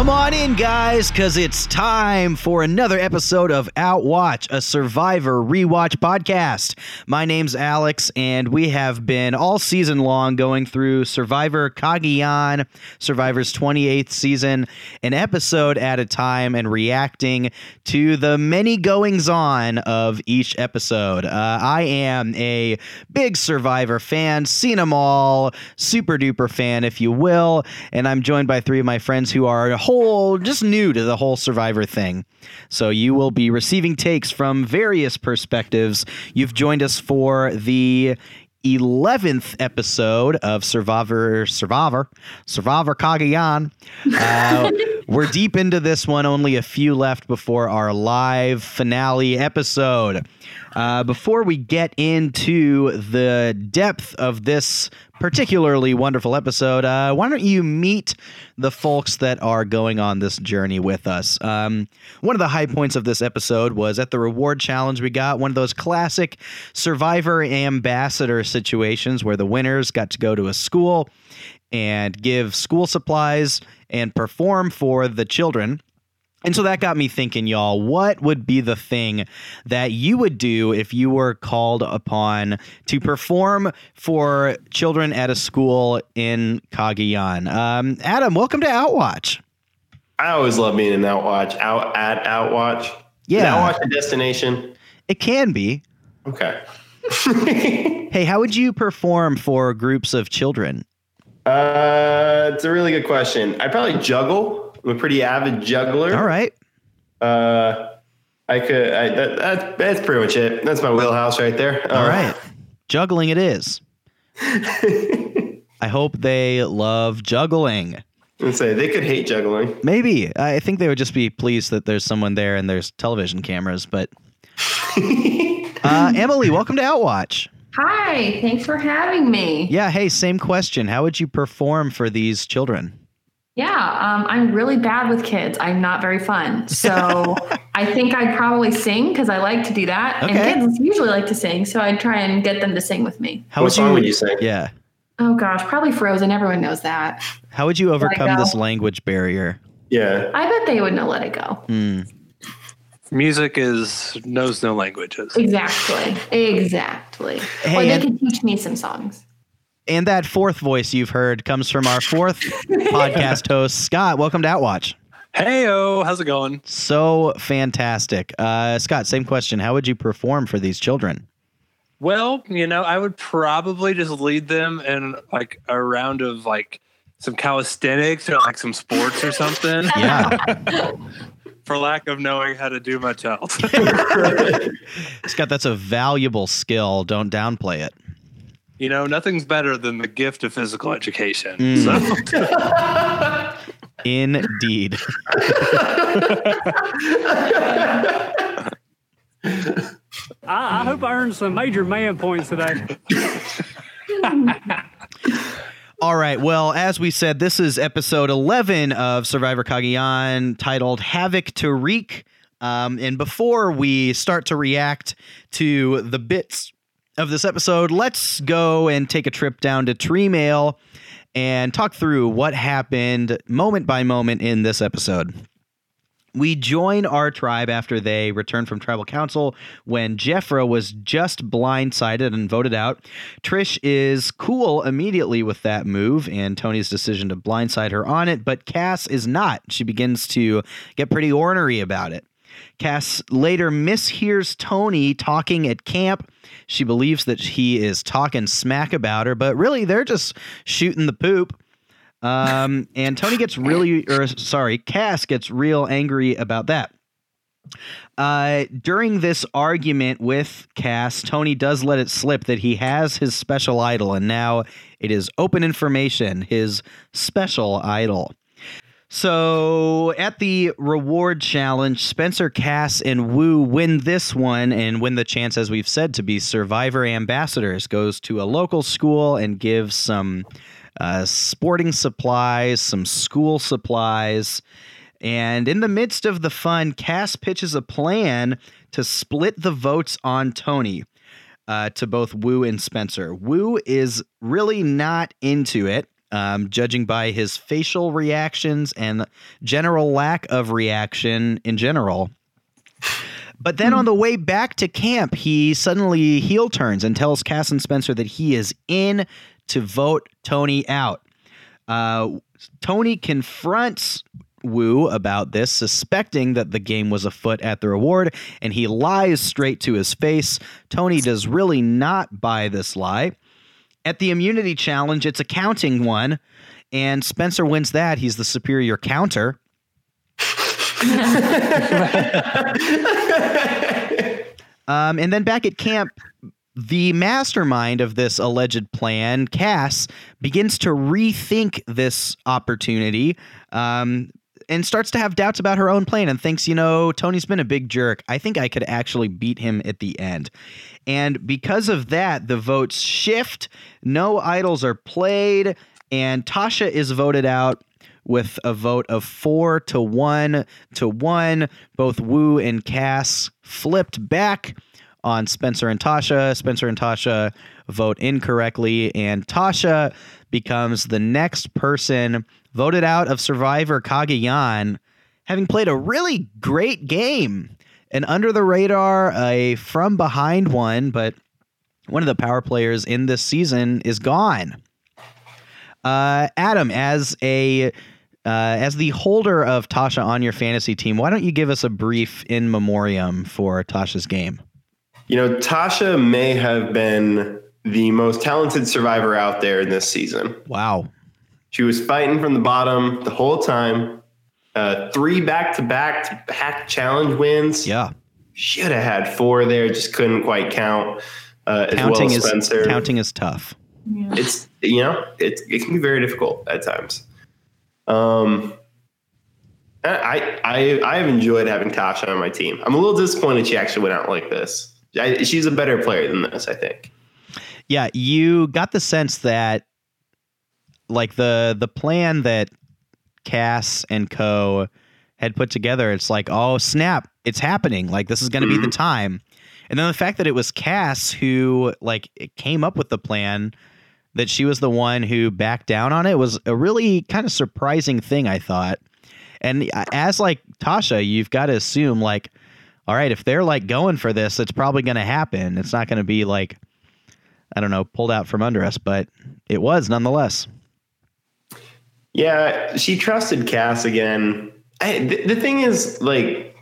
Come on in, guys, because it's time for another episode of Outwatch, a Survivor rewatch podcast. My name's Alex, and we have been all season long going through Survivor Cagayan, Survivor's 28th season, an episode at a time, and reacting to the many goings on of each episode. Uh, I am a big Survivor fan, seen them all, super duper fan, if you will, and I'm joined by three of my friends who are whole just new to the whole survivor thing so you will be receiving takes from various perspectives you've joined us for the 11th episode of Survivor Survivor Survivor Cagayan. Uh, we're deep into this one, only a few left before our live finale episode. Uh, before we get into the depth of this particularly wonderful episode, uh, why don't you meet the folks that are going on this journey with us? Um, one of the high points of this episode was at the reward challenge, we got one of those classic survivor ambassador situations where the winners got to go to a school and give school supplies and perform for the children. And so that got me thinking, y'all, what would be the thing that you would do if you were called upon to perform for children at a school in Cagayan? Um, Adam, welcome to Outwatch. I always love being in Outwatch. Out at Outwatch. Yeah. Is Outwatch a destination? It can be. Okay. Hey, how would you perform for groups of children? uh, it's a really good question. I probably juggle. I'm a pretty avid juggler. All right. Uh, I could. I, that, that, that's pretty much it. That's my wheelhouse right there. All Uh, right. Juggling it is. I hope they love juggling. Let's say they could hate juggling. Maybe. I think they would just be pleased that there's someone there and there's television cameras, but uh, Emily, welcome to Outwatch. Hi, thanks for having me. Yeah, hey, same question. How would you perform for these children? Yeah, um, I'm really bad with kids. I'm not very fun. So I think I'd probably sing because I like to do that. Okay. And kids usually like to sing. So I'd try and get them to sing with me. How what song would you sing? Yeah. Oh gosh, probably Frozen. Everyone knows that. How would you overcome this language barrier? Yeah. I bet they would know Let It Go. Hmm. Music is knows no languages. Exactly. Exactly. Hey, or they and- could teach me some songs. And that fourth voice you've heard comes from our fourth podcast host, Scott. Welcome to Outwatch. Hey, oh, how's it going? So fantastic. Uh, Scott, same question. How would you perform for these children? Well, you know, I would probably just lead them in like a round of like some calisthenics or like some sports or something, Yeah. for lack of knowing how to do much else. Scott, that's a valuable skill. Don't downplay it. You know, nothing's better than the gift of physical education. Mm. So, Indeed. I, I hope I earned some major man points today. All right. Well, as we said, this is episode 11 of Survivor Cagayan titled Havoc to Wreak. Um, and before we start to react to the bits of this episode, let's go and take a trip down to Tree Mail and talk through what happened moment by moment in this episode. We join our tribe after they return from tribal council when Jefra was just blindsided and voted out. Trish is cool immediately with that move and Tony's decision to blindside her on it, but Kass is not. She begins to get pretty ornery about it. Kass later mishears Tony talking at camp. She believes that he is talking smack about her, but really they're just shooting the poop. Um, and Tony gets really, or sorry, Kass gets real angry about that. Uh, during this argument with Kass, Tony does let it slip that he has his special idol, and now it is open information his special idol. So at the reward challenge, Spencer, Kass, and Woo win this one and win the chance, as we've said, to be survivor ambassadors. Goes to a local school and gives some uh, sporting supplies, some school supplies. And in the midst of the fun, Kass pitches a plan to split the votes on Tony uh, to both Woo and Spencer. Woo is really not into it. Um, judging by his facial reactions and general lack of reaction in general. But then on the way back to camp, he suddenly heel turns and tells Kass and Spencer that he is in to vote Tony out. Uh, Tony confronts Woo about this, suspecting that the game was afoot at the reward, and he lies straight to his face. Tony does really not buy this lie. At the immunity challenge, it's a counting one, and Spencer wins that. He's the superior counter. um, and then back at camp, the mastermind of this alleged plan, Kass, begins to rethink this opportunity um, and starts to have doubts about her own plan and thinks, you know, Tony's been a big jerk. I think I could actually beat him at the end. And because of that, the votes shift, no idols are played, and Tasha is voted out with a vote of four to one to one. Both Woo and Kass flipped back on Spencer and Tasha. Spencer and Tasha vote incorrectly, and Tasha becomes the next person voted out of Survivor Cagayan, having played a really great game. An under the radar, a from behind one, but one of the power players in this season is gone. Uh, Adam, as a uh, as the holder of Tasha on your fantasy team, why don't you give us a brief in memoriam for Tasha's game? You know, Tasha may have been the most talented survivor out there in this season. Wow. She was fighting from the bottom the whole time. Uh, three back to back to back challenge wins. Yeah. Should have had four there, just couldn't quite count. Uh, as Counting well as is counting is tough. Yeah. It's you know it it can be very difficult at times. Um, I I I have enjoyed having Tasha on my team. I'm a little disappointed she actually went out like this. I, she's a better player than this, I think. Yeah, you got the sense that like the the plan that Kass and Co had put together, it's like, oh snap, it's happening. Like this is gonna be the mm-hmm. time. And then the fact that it was Kass who like came up with the plan, that she was the one who backed down on it was a really kind of surprising thing, I thought. And uh, as like Tasha, you've got to assume like, all right, if they're like going for this, it's probably going to happen. It's not going to be like, I don't know, pulled out from under us, but it was nonetheless. Yeah, she trusted Kass again. I, the, the thing is, like,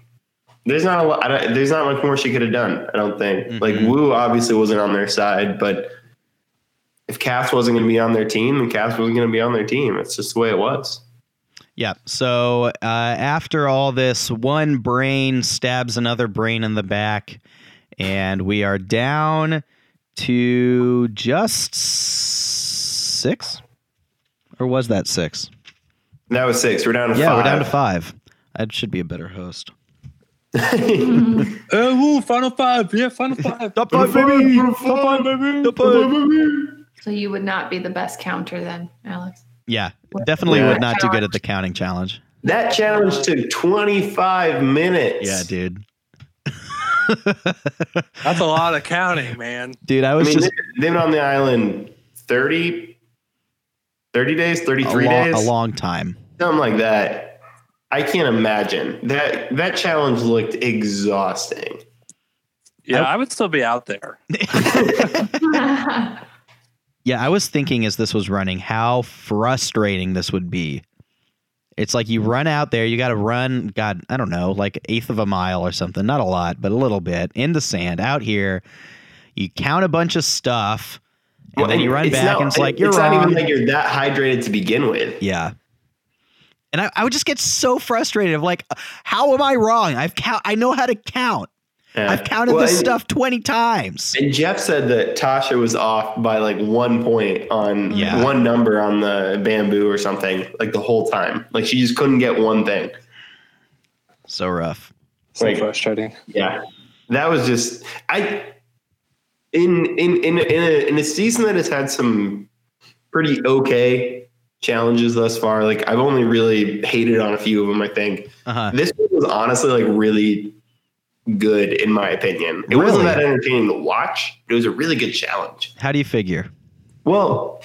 there's not a lot. I don't, there's not much more she could have done. I don't think. Like Mhm. Woo obviously wasn't on their side, but if Kass wasn't going to be on their team, then Kass wasn't going to be on their team. It's just the way it was. Yeah. So uh, after all this, one brain stabs another brain in the back, and we are down to just six, or was that six? That was six. We're down to yeah, five. we're down to five. I should be a better host. Uh, woo, final five. Yeah, final five. Top five, baby. Top five, So you would not be the best counter then, Alex. Yeah, definitely Yeah. would not do good at the counting challenge. That challenge took 25 minutes. Yeah, dude. That's a lot of counting, man. Dude, I I was mean, just they- they've been on the island 30, 30 days, a, 33 lo- days, a long time. something like that. I can't imagine that. That challenge looked exhausting. Yeah, I would still be out there. Yeah, I was thinking as this was running how frustrating this would be. It's like you run out there, you got to run, God, I don't know, like eighth of a mile or something, not a lot, but a little bit in the sand out here. You count a bunch of stuff, and then you run It's back, not- and it's like you're it's wrong. not even like you're that hydrated to begin with. yeah, and I, I would just get so frustrated of like, how am I wrong? I've count, I know how to count. Yeah. I've counted Well, this and- stuff twenty times. And Jeff said that Tasha was off by like one point on Yeah. one number on the bamboo or something, like the whole time. Like she just couldn't get one thing. So rough. So Like- frustrating. Yeah, that was just I. In in in in a, in a season that has had some pretty okay challenges thus far, like I've only really hated on a few of them. I think Uh huh. this one was honestly like really good in my opinion. It wasn't that entertaining to watch. It was a really good challenge. How do you figure? Well,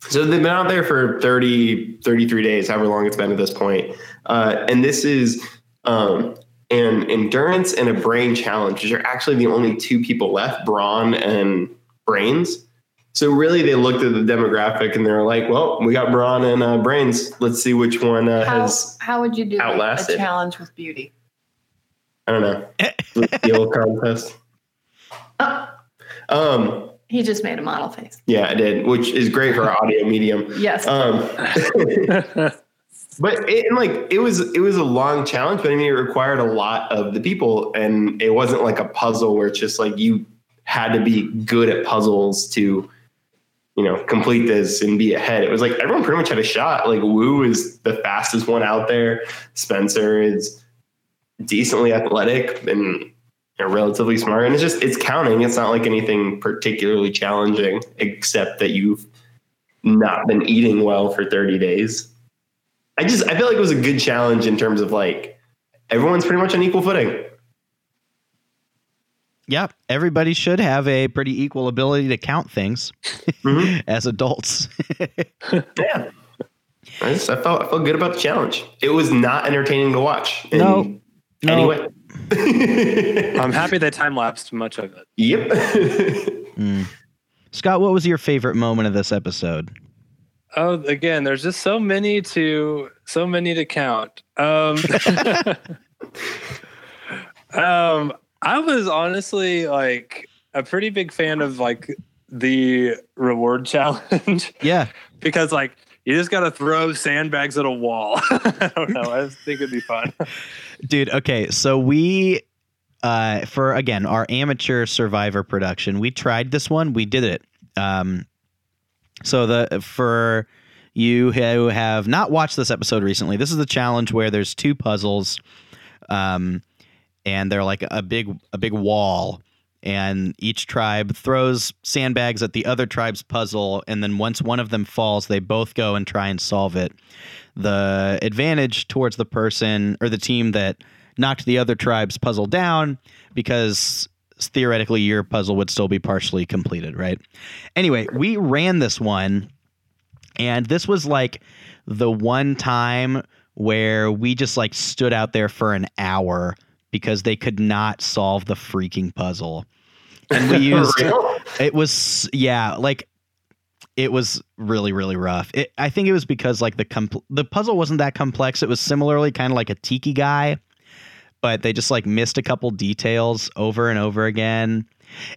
So they've been out there for 30, 33 days, however long it's been at this point. Uh, and this is um, an endurance and a brain challenge, which are actually the only two people left, Brawn and Brains. So really, they looked at the demographic and they're like, "Well, we got Brawn and uh, Brains. Let's see which one uh, How, has how would you do like, a outlasted. challenge with beauty? I don't know the old contest." Oh, Um, he just made a model face. yeah, I did, which is great for our audio medium. Yes. Um, but it, like it was it was a long challenge, but I mean it required a lot of the people, and it wasn't like a puzzle where it's just like you had to be good at puzzles to you know complete this and be ahead. It was like everyone pretty much had a shot. Like Woo is the fastest one out there. Spencer is decently athletic and relatively smart, and it's just it's counting. It's not like anything particularly challenging, except that you've not been eating well for 30 days. I just I feel like it was a good challenge in terms of like everyone's pretty much on equal footing. Yep. Everybody should have a pretty equal ability to count things Mhm. as adults. Yeah. I just I felt I felt good about the challenge. It was not entertaining to watch. in No. No. any. I'm happy they time lapsed much of it. yep. Mm. Scott, what was your favorite moment of this episode? Oh, again, there's just so many to so many to count. Um, um, I was honestly like a pretty big fan of like the reward challenge Yeah. because like you just got to throw sandbags at a wall. I don't know. I just think it'd be fun. Dude, okay. So we uh for again, our amateur survivor production, we tried this one. We did it. Um so the for you who have not watched this episode recently, this is the challenge where there's two puzzles um and they're like a big a big wall. And each tribe throws sandbags at the other tribe's puzzle and then once one of them falls they both go and try and solve it. The advantage towards the person or the team that knocked the other tribe's puzzle down because theoretically your puzzle would still be partially completed right anyway we ran this one and this was like the one time where we just like stood out there for an hour because they could not solve the freaking puzzle. And we used it was yeah, like it was really really rough. It, I think it was because like the compl- the puzzle wasn't that complex. It was similarly kind of like a tiki guy, but they just like missed a couple details over and over again.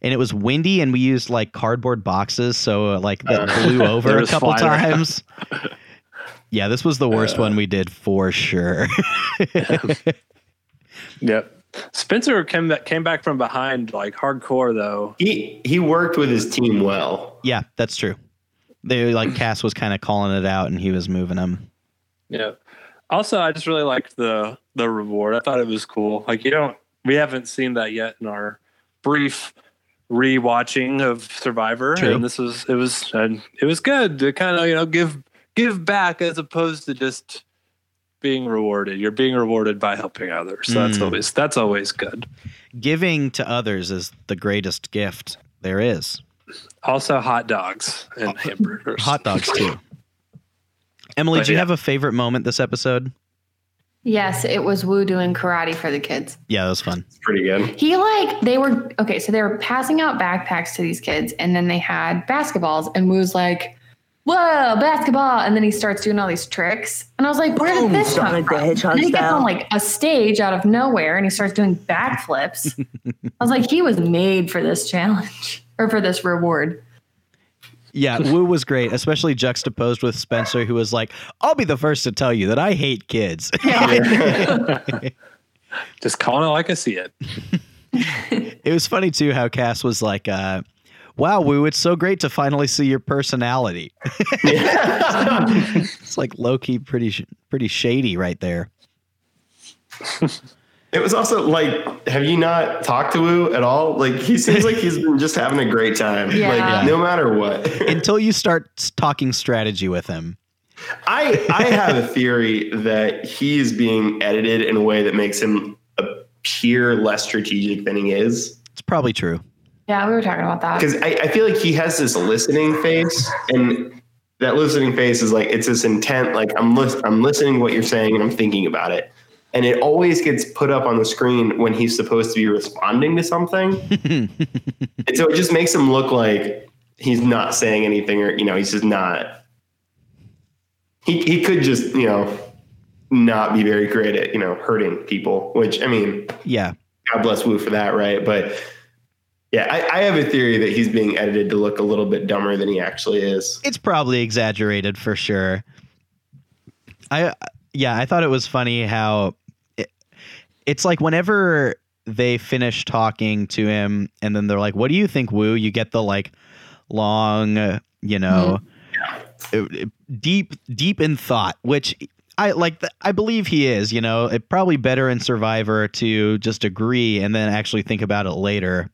And it was windy, and we used like cardboard boxes, so uh, like that Uh, blew over a couple flying times. Yeah, this was the worst one we did for sure. Yep. Spencer came back, came back from behind like hardcore though. He he worked with his team well. yeah, that's true. They like Kass was kind of calling it out, and he was moving them. Yeah. Also, I just really liked the the reward. I thought it was cool. Like you don't, we haven't seen that yet in our brief rewatching of Survivor, True. and this was it was and it was good to kind of you know give give back as opposed to just being rewarded. You're being rewarded by helping others. So that's Mm. always that's always good. Giving to others is the greatest gift there is. Also, hot dogs and hamburgers. Hot dogs too. Emily, But do you yeah. have a favorite moment this episode? Yes, it was Woo doing karate for the kids. Yeah, that was fun. It's pretty good. He like they were okay, so they were passing out backpacks to these kids, and then they had basketballs, and Woo's like, "Whoa, basketball!" And then he starts doing all these tricks, and I was like, "Where did this come Sonic the from?" Hedgehog And then he gets style. on like a stage out of nowhere, and he starts doing backflips. I was like, he was made for this challenge or for this reward. Yeah, Woo was great, especially juxtaposed with Spencer, who was like, "I'll be the first to tell you that I hate kids." Just calling it like I see it. it was funny too how Kass was like, uh, "Wow, Woo, it's so great to finally see your personality." it's like low key, pretty pretty shady right there. It was also like, have you not talked to Woo at all? Like he seems like he's been just having a great time. Yeah. Like Yeah. no matter what. Until you start talking strategy with him. I I have a theory that he is being edited in a way that makes him appear less strategic than he is. It's probably true. Yeah, we were talking about that. Because I, I feel like he has this listening face, and that listening face is like it's this intent. Like I'm lis- I'm listening to what you're saying and I'm thinking about it. And it always gets put up on the screen when he's supposed to be responding to something. and so it just makes him look like he's not saying anything or you know he's just not. He he could just you know not be very great at you know hurting people. Which I mean, Yeah. God bless Woo for that, right? But yeah, I, I have a theory that he's being edited to look a little bit dumber than he actually is. It's probably exaggerated for sure. I yeah, I thought it was funny how it's like whenever they finish talking to him and then they're like, "What do you think, Woo?" You get the like long, uh, you know, uh, deep deep in thought, which I like th- I believe he is, you know, it probably better in Survivor to just agree and then actually think about it later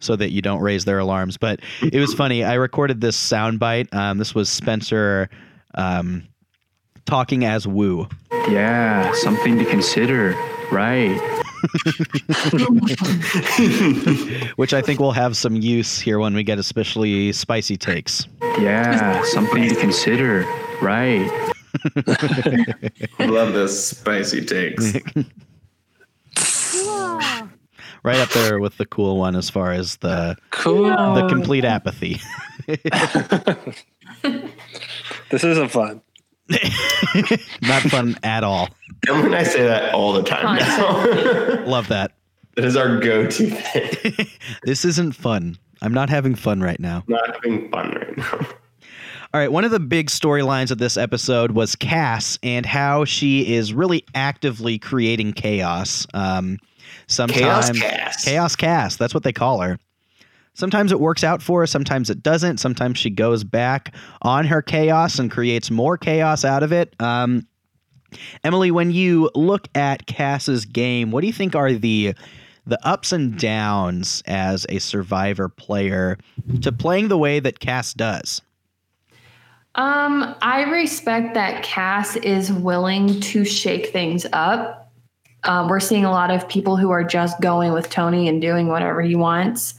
so that you don't raise their alarms. But it was funny. I recorded this soundbite. Um, this was Spencer um, talking as Woo. Yeah, something to consider. Right. which I think will have some use here when we get especially spicy takes. Yeah, something to consider. Right. I love this spicy takes. Right up there with the cool one as far as the Cool. the complete apathy. This isn't fun. Not fun at all. and when I say that all the time now, Love that. that is our go-to thing. This isn't fun. I'm not having fun right now. Not having fun right now. All right, one of the big storylines of this episode was Kass and how she is really actively creating chaos. Um, sometimes Chaos Kass. Chaos Kass. That's what they call her. Sometimes it works out for her. Sometimes it doesn't. Sometimes she goes back on her chaos and creates more chaos out of it. Um, Emily, when you look at Kass's game, what do you think are the the ups and downs as a survivor player to playing the way that Kass does? Um, I respect that Kass is willing to shake things up. Um, we're seeing a lot of people who are just going with Tony and doing whatever he wants.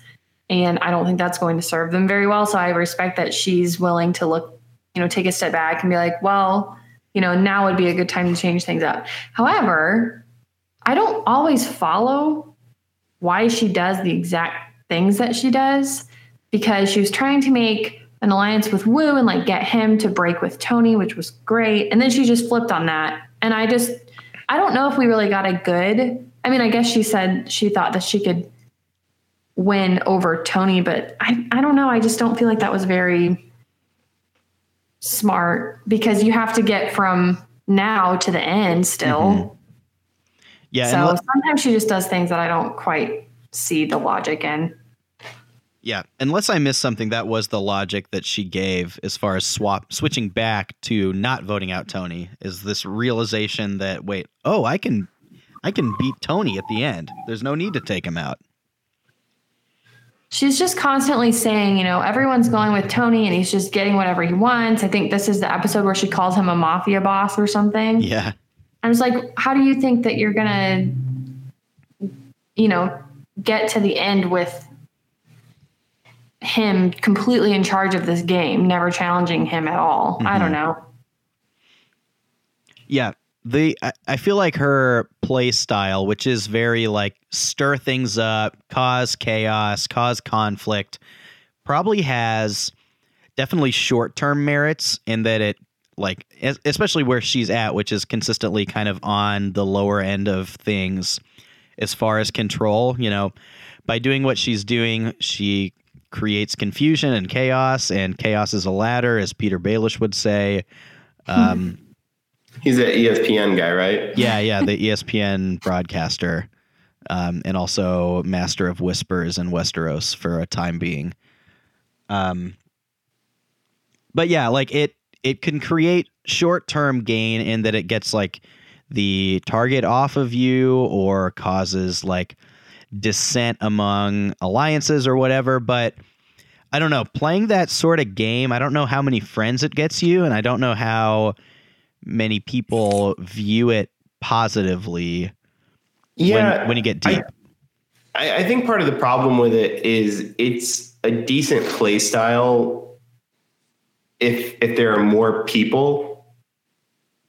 And I don't think that's going to serve them very well. So I respect that she's willing to look, you know, take a step back and be like, well, you know, now would be a good time to change things up. However, I don't always follow why she does the exact things that she does because she was trying to make an alliance with Woo and like get him to break with Tony, which was great. And then she just flipped on that. And I just, I don't know if we really got a good. I mean, I guess she said she thought that she could win over Tony, but I, I don't know. I just don't feel like that was very smart because you have to get from now to the end still. Mm-hmm. Yeah, so let- sometimes she just does things that I don't quite see the logic in. Yeah, unless I missed something, that was the logic that she gave as far as swap switching back to not voting out Tony. Is this realization that wait, oh, I can, I can beat Tony at the end. There's no need to take him out. She's just constantly saying, you know, everyone's going with Tony and he's just getting whatever he wants. I think this is the episode where she calls him a mafia boss or something. Yeah, I was like, how do you think that you're gonna, you know, get to the end with him completely in charge of this game, never challenging him at all? I don't mm-hmm. know. yeah. The I, I feel like her play style, which is very like stir things up, cause chaos, cause conflict, probably has definitely short term merits in that it like especially where she's at which is consistently kind of on the lower end of things as far as control you know? By doing what she's doing she creates confusion and chaos and chaos is a ladder as Petyr Baelish would say. Um, He's an ESPN guy, right? yeah yeah the espn broadcaster um, and also master of whispers in westeros for a time being um, but yeah like it it can create short-term gain in that it gets like the target off of you or causes like dissent among alliances or whatever but i don't know playing that sort of game i don't know how many friends it gets you and i don't know how many people view it positively when, when you get deep I, I think part of the problem with it is it's a decent play style if if there are more people,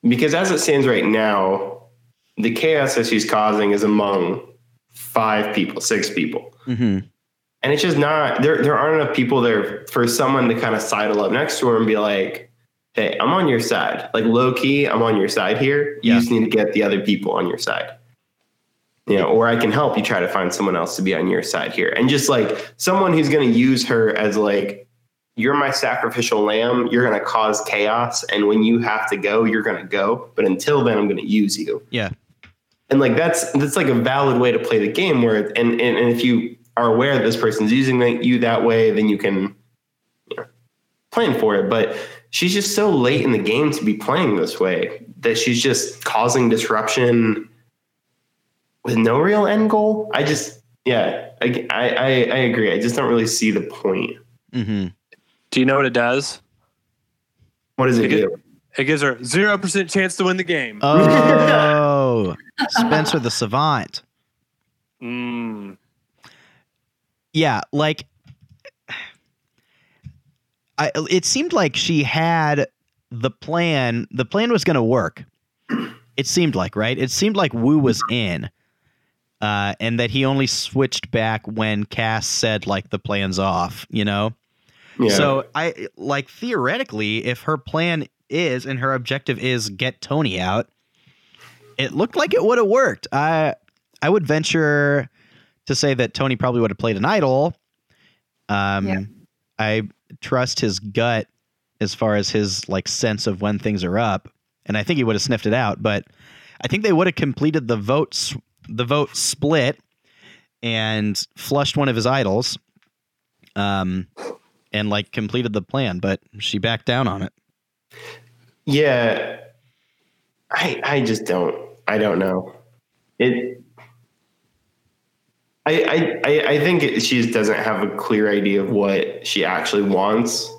because as it stands right now, the chaos that she's causing is among five people, six people. hmm And it's just not there. There aren't enough people there for someone to kind of sidle up next to her and be like, "Hey, I'm on your side." Like low key, I'm on your side here. You Yeah. just need to get the other people on your side. You know, or I can help you try to find someone else to be on your side here, and just like someone who's going to use her as like, "You're my sacrificial lamb. You're going to cause chaos, and when you have to go, you're going to go. But until then, I'm going to use you." Yeah. and like that's that's like a valid way to play the game where and and, and if you are aware that this person's using you that way then you can you know, plan for it but she's just so late in the game to be playing this way that she's just causing disruption with no real end goal i just yeah i i i, I agree i just don't really see the point hmm Do you know what it does? what does it Because- do It gives her zero percent chance to win the game. Oh, Spencer the Savant. Mm. Yeah, like I it seemed like she had the plan. The plan was going to work. It seemed like, right? It seemed like Woo was in. Uh, and that he only switched back when Kass said like the plan's off, you know? yeah So I like theoretically, if her plan is and her objective is get Tony out, it looked like it would have worked. I I would venture to say that Tony probably would have played an idol. Um, Yeah. I trust his gut as far as his like sense of when things are up, and I think he would have sniffed it out. But I think they would have completed the votes, the vote split, and flushed one of his idols. Um, and like completed the plan, but she backed down on it. Yeah, I I just don't I don't know it. I I I- I think it, she just doesn't have a clear idea of what she actually wants,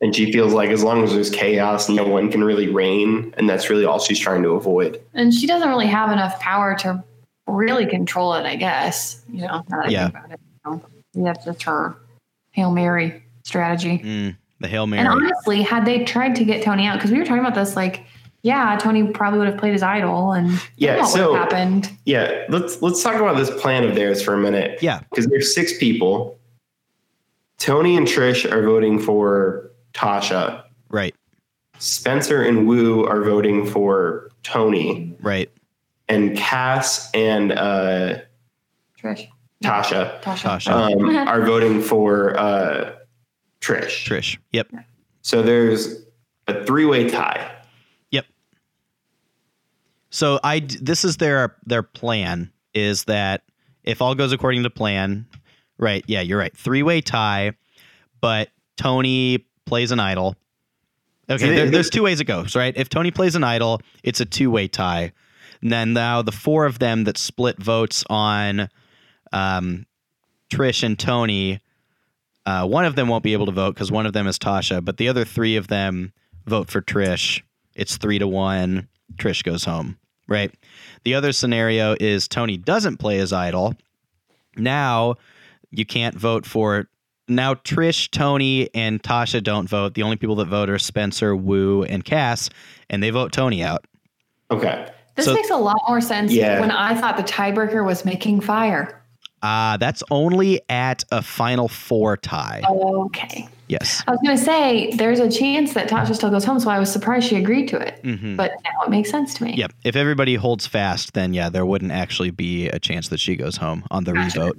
and she feels like as long as there's chaos, no one can really reign, and that's really all she's trying to avoid. And she doesn't really have enough power to really control it, I guess. You know, now that I Yeah. think about it. You know, that's just her Hail Mary strategy. Mm, the Hail Mary. And honestly, had they tried to get Tony out, because we were talking about this, like, yeah, Tony probably would have played his idol and Yeah, what so- happened. Yeah, let's let's talk about this plan of theirs for a minute. Yeah. because there's six people. Tony and Trish are voting for Tasha. right, Spencer and Woo are voting for Tony, right. and Kass and uh, Trish. Tasha Tasha. Tasha. um, are voting for uh, Trish. Trish. Yep. So there's a three-way tie. So I this is their their plan is that if all goes according to plan, right? Yeah, you're right. Three way tie, but Tony plays an idol. Okay, there, there's two ways it goes, right? If Tony plays an idol, it's a two way tie. And then now the four of them that split votes on um, Trish and Tony, uh, one of them won't be able to vote because one of them is Tasha, but the other three of them vote for Trish. It's three to one. Trish goes home, right? The other scenario is Tony doesn't play his idol. Now you can't vote for. it. Now Trish, Tony, and Tasha don't vote. The only people that vote are Spencer, Woo, and Kass, and they vote Tony out. Okay. This So- makes a lot more sense Yeah. when I thought the tiebreaker was making fire. Uh, that's only at a final four tie. Okay. Yes. I was going to say there's a chance that Tasha still goes home, so I was surprised she agreed to it. Mhm. But now it makes sense to me. Yep. If everybody holds fast, then yeah, there wouldn't actually be a chance that she goes home on the revote.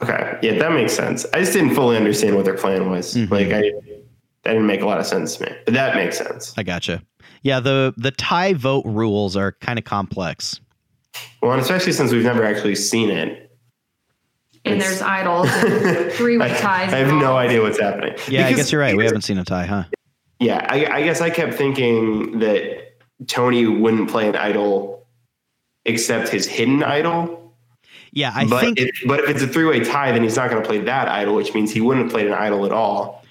Okay. Yeah, that makes sense. I just didn't fully understand what their plan was. Mhm. Like I that didn't make a lot of sense to me. But that makes sense. I gotcha. Yeah, the the tie vote rules are kind of complex. Well, and especially since we've never actually seen it. And It's- there's idols, three-way I, ties. I have no idea what's happening. Yeah, I guess you're right. We haven't seen a tie, huh? Yeah, I, I guess I kept thinking that Tony wouldn't play an idol except his hidden idol. Yeah, I but think if, but if it's a three way tie, then he's not going to play that idol, which means he wouldn't have played an idol at all.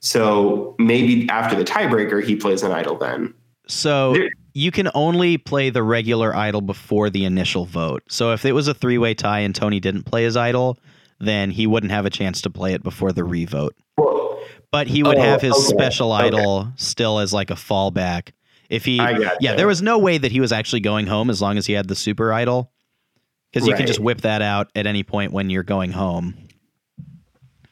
So maybe after the tiebreaker, he plays an idol then. so. There- You can only play the regular idol before the initial vote. So if it was a three way tie and Tony didn't play his idol, then he wouldn't have a chance to play it before the revote. But he would Oh, have his okay, special okay. idol still as like a fallback. If he, yeah, there was no way that he was actually going home as long as he had the super idol, because you can just whip that out at any point when you're going home.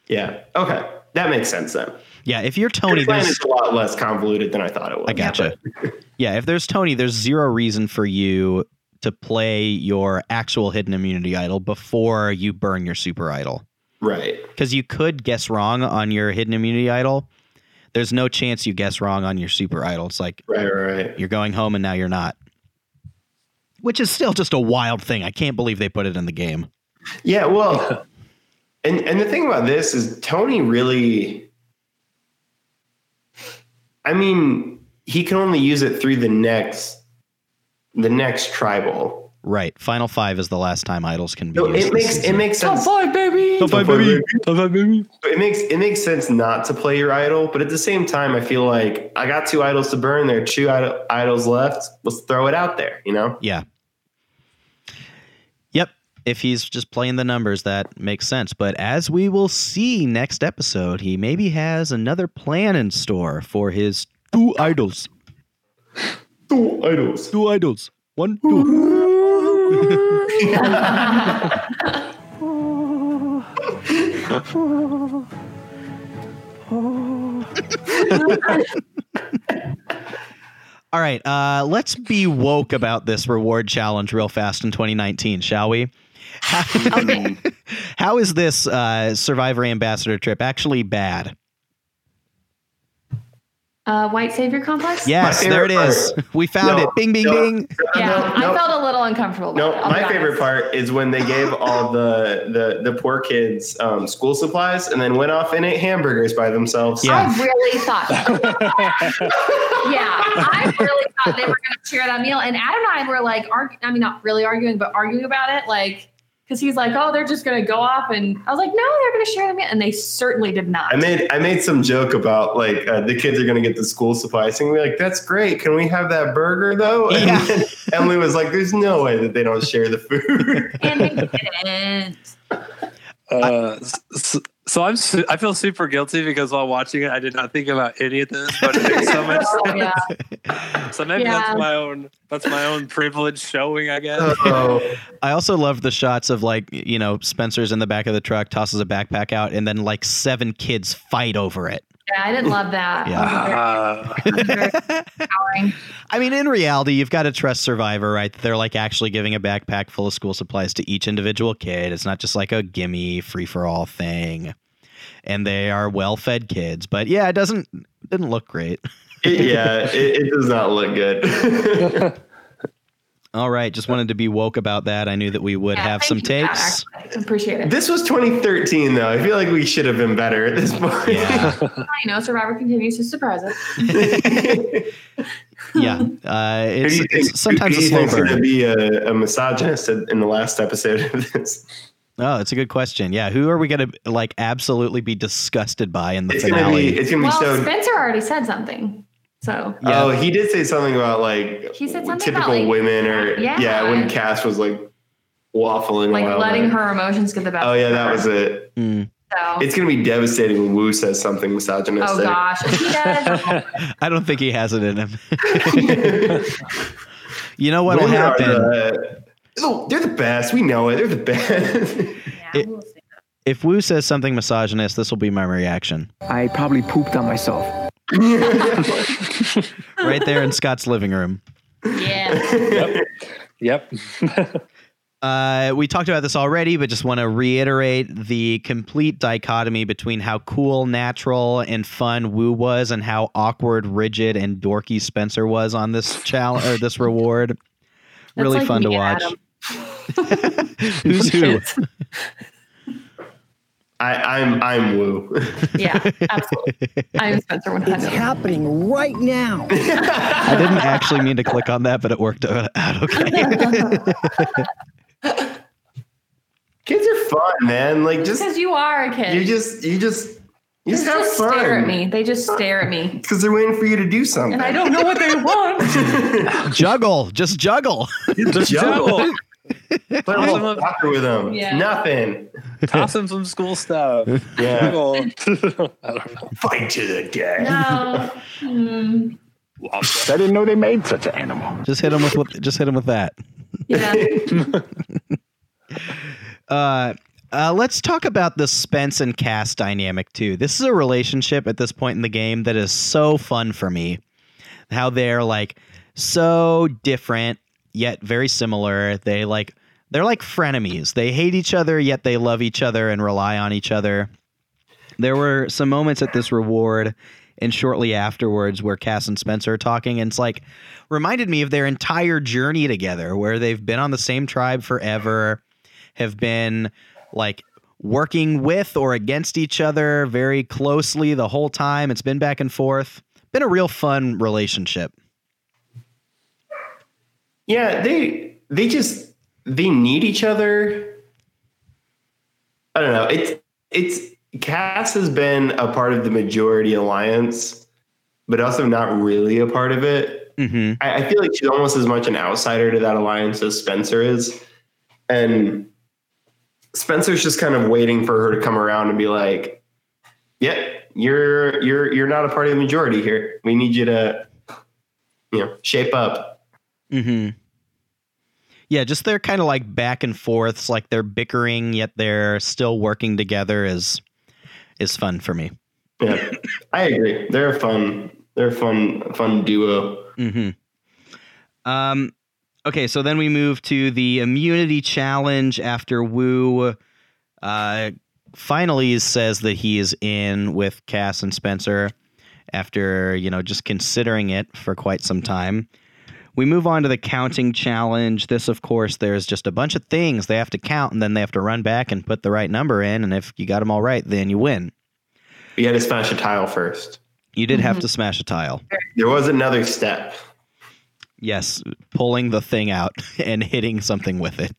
Yeah. Okay. That makes sense then. Yeah, if you're Tony, Your plan there's is a lot less convoluted than I thought it was. I gotcha. Yeah, if there's Tony, there's zero reason for you to play your actual hidden immunity idol before you burn your super idol. Right. Because you could guess wrong on your hidden immunity idol. There's no chance you guess wrong on your super idol. It's like Right. Right. Right. you're going home and now you're not. Which is still just a wild thing. I can't believe they put it in the game. Yeah. Well, and and the thing about this is Tony really. I mean, he can only use it through the next, the next tribal. Right. Final five is the last time idols can be So used. it this makes it makes sense. five, baby. Top five, baby. Top five, baby. It makes it makes sense not to play your idol, but at the same time, I feel like I got two idols to burn. There are two idol, idols left. Let's throw it out there. You know. Yeah. If he's just playing the numbers, that makes sense. But as we will see next episode, he maybe has another plan in store for his two idols. Two idols. Two idols. One, two. All right, uh, let's be woke about this reward challenge real fast in 2019, shall we? How, Okay. how is this uh, Survivor Ambassador trip actually bad? Uh, white savior complex. Yes, there it is. favorite is. We found No, it. Bing, bing, no. bing. Yeah, No, I no. felt a little uncomfortable. No, my be favorite part is when they gave all the the, the poor kids um, school supplies and then went off and ate hamburgers by themselves. Yeah. I really thought. yeah, I really thought they were going to share that meal, and Adam and I were like, argu- I mean, not really arguing, but arguing about it, like. Because he's like, oh, they're just gonna go off, and I was like, no, they're gonna share the meal, and they certainly did not. I made I made some joke about like uh, the kids are going to get the school supplies, and we're like, "That's great. Can we have that burger though?" And Yeah. then Emily was like, "There's no way that they don't share the food." and they didn't. Uh, s- so I'm su- I feel super guilty because while watching it, I did not think about any of this, but it makes so much sense. yeah. So maybe Yeah. that's my own that's my own privilege showing, I guess. I also love the shots of like, you know, Spencer's in the back of the truck, tosses a backpack out, and then like seven kids fight over it. Yeah, I didn't love that. Yeah. Uh, very. I mean, in reality, you've got to trust Survivor, right? They're like actually giving a backpack full of school supplies to each individual kid. It's not just like a gimme free for all thing. And they are well fed kids. But yeah, it doesn't didn't look great. Yeah, it, it does not look good. All right, just wanted to be woke about that. I knew that we would Yeah, have some you that, takes. appreciate it. this was 2013, though. I feel like we should have been better at this point. Yeah. you know, Survivor continues to surprise us. Yeah, uh, it's, do think- it's sometimes who a do slow think's going to be a, a misogynist in in the last episode of this? Oh, it's a good question. Yeah, who are we going to like absolutely be disgusted by in the It's going to finale? be. It's going to be well, so. Spencer already said something. So Yeah. Oh, he did say something about like He said something typical about, like, women, or yeah. yeah. when Kass was like waffling, like letting back. her emotions get the best. Oh yeah, that her. was it. Mm. So. It's gonna be devastating when Woo says something misogynistic. oh misogynistic. gosh, he does. I don't think he has it in him. you know what'll Women are happen the- oh, they're the best. We know it. They're the best. yeah, It- we'll if Woo says something misogynist. This will be my reaction I probably pooped on myself. right there in Scott's living room. yeah. yep. yep. Uh, we talked about this already, but just want to reiterate the complete dichotomy between how cool, natural, and fun Woo was, and how awkward, rigid, and dorky Spencer was on this challenge or this reward. That's really like fun to me and watch. Who's who? I, I'm I'm Woo. Yeah, absolutely. I'm Spencer one It's happening right now. I didn't actually mean to click on that, but it worked out okay. Kids are fun, man. Like just Because you are a kid. you just you just you just, Just, have just fun. stare at me. They just stare at me. because they're waiting for you to do something. And I don't know what they want. juggle, just juggle. Just Juggle. Juggle. Play a little soccer with them. Yeah. Nothing. Toss him some school stuff. Yeah. I don't know. Fight to the death. No. Mm, I didn't know they made such an animal. Just hit him with, with just hit him with that. yeah. Uh, uh, let's talk about the Spence and Kass dynamic too. This is a relationship at this point in the game that is so fun for me. How they're like so different yet very similar. They like they're like frenemies. They hate each other yet they love each other and rely on each other. There were some moments at this reward and shortly afterwards where Kass and Spencer are talking and it's like reminded me of their entire journey together where they've been on the same tribe forever have been like working with or against each other very closely the whole time. It's been back and forth. Been a real fun relationship. Yeah, they they just they need each other. I don't know. It's it's Kass has been a part of the majority alliance, but also not really a part of it. Mm-hmm. I, I feel like she's almost as much an outsider to that alliance as Spencer is. And Spencer's just kind of waiting for her to come around and be like, Yeah, you're you're you're not a part of the majority here. We need you to, you know, shape up. Mm-hmm. Yeah, just they're kind of like back and forths, like they're bickering yet they're still working together is is fun for me. Yeah, I agree. They're a fun. They're a fun, fun duo. Mm-hmm. Um, okay, so then we move to the immunity challenge after Woo uh, finally says that he is in with Kass and Spencer after, you know, just considering it for quite some time. We move on to the counting challenge. This, of course, there's just a bunch of things they have to count, and then they have to run back and put the right number in. And if you got them all right, then you win. You had to smash a tile first. You did have mm-hmm. to smash a tile. There was another step. Yes, pulling the thing out and hitting something with it.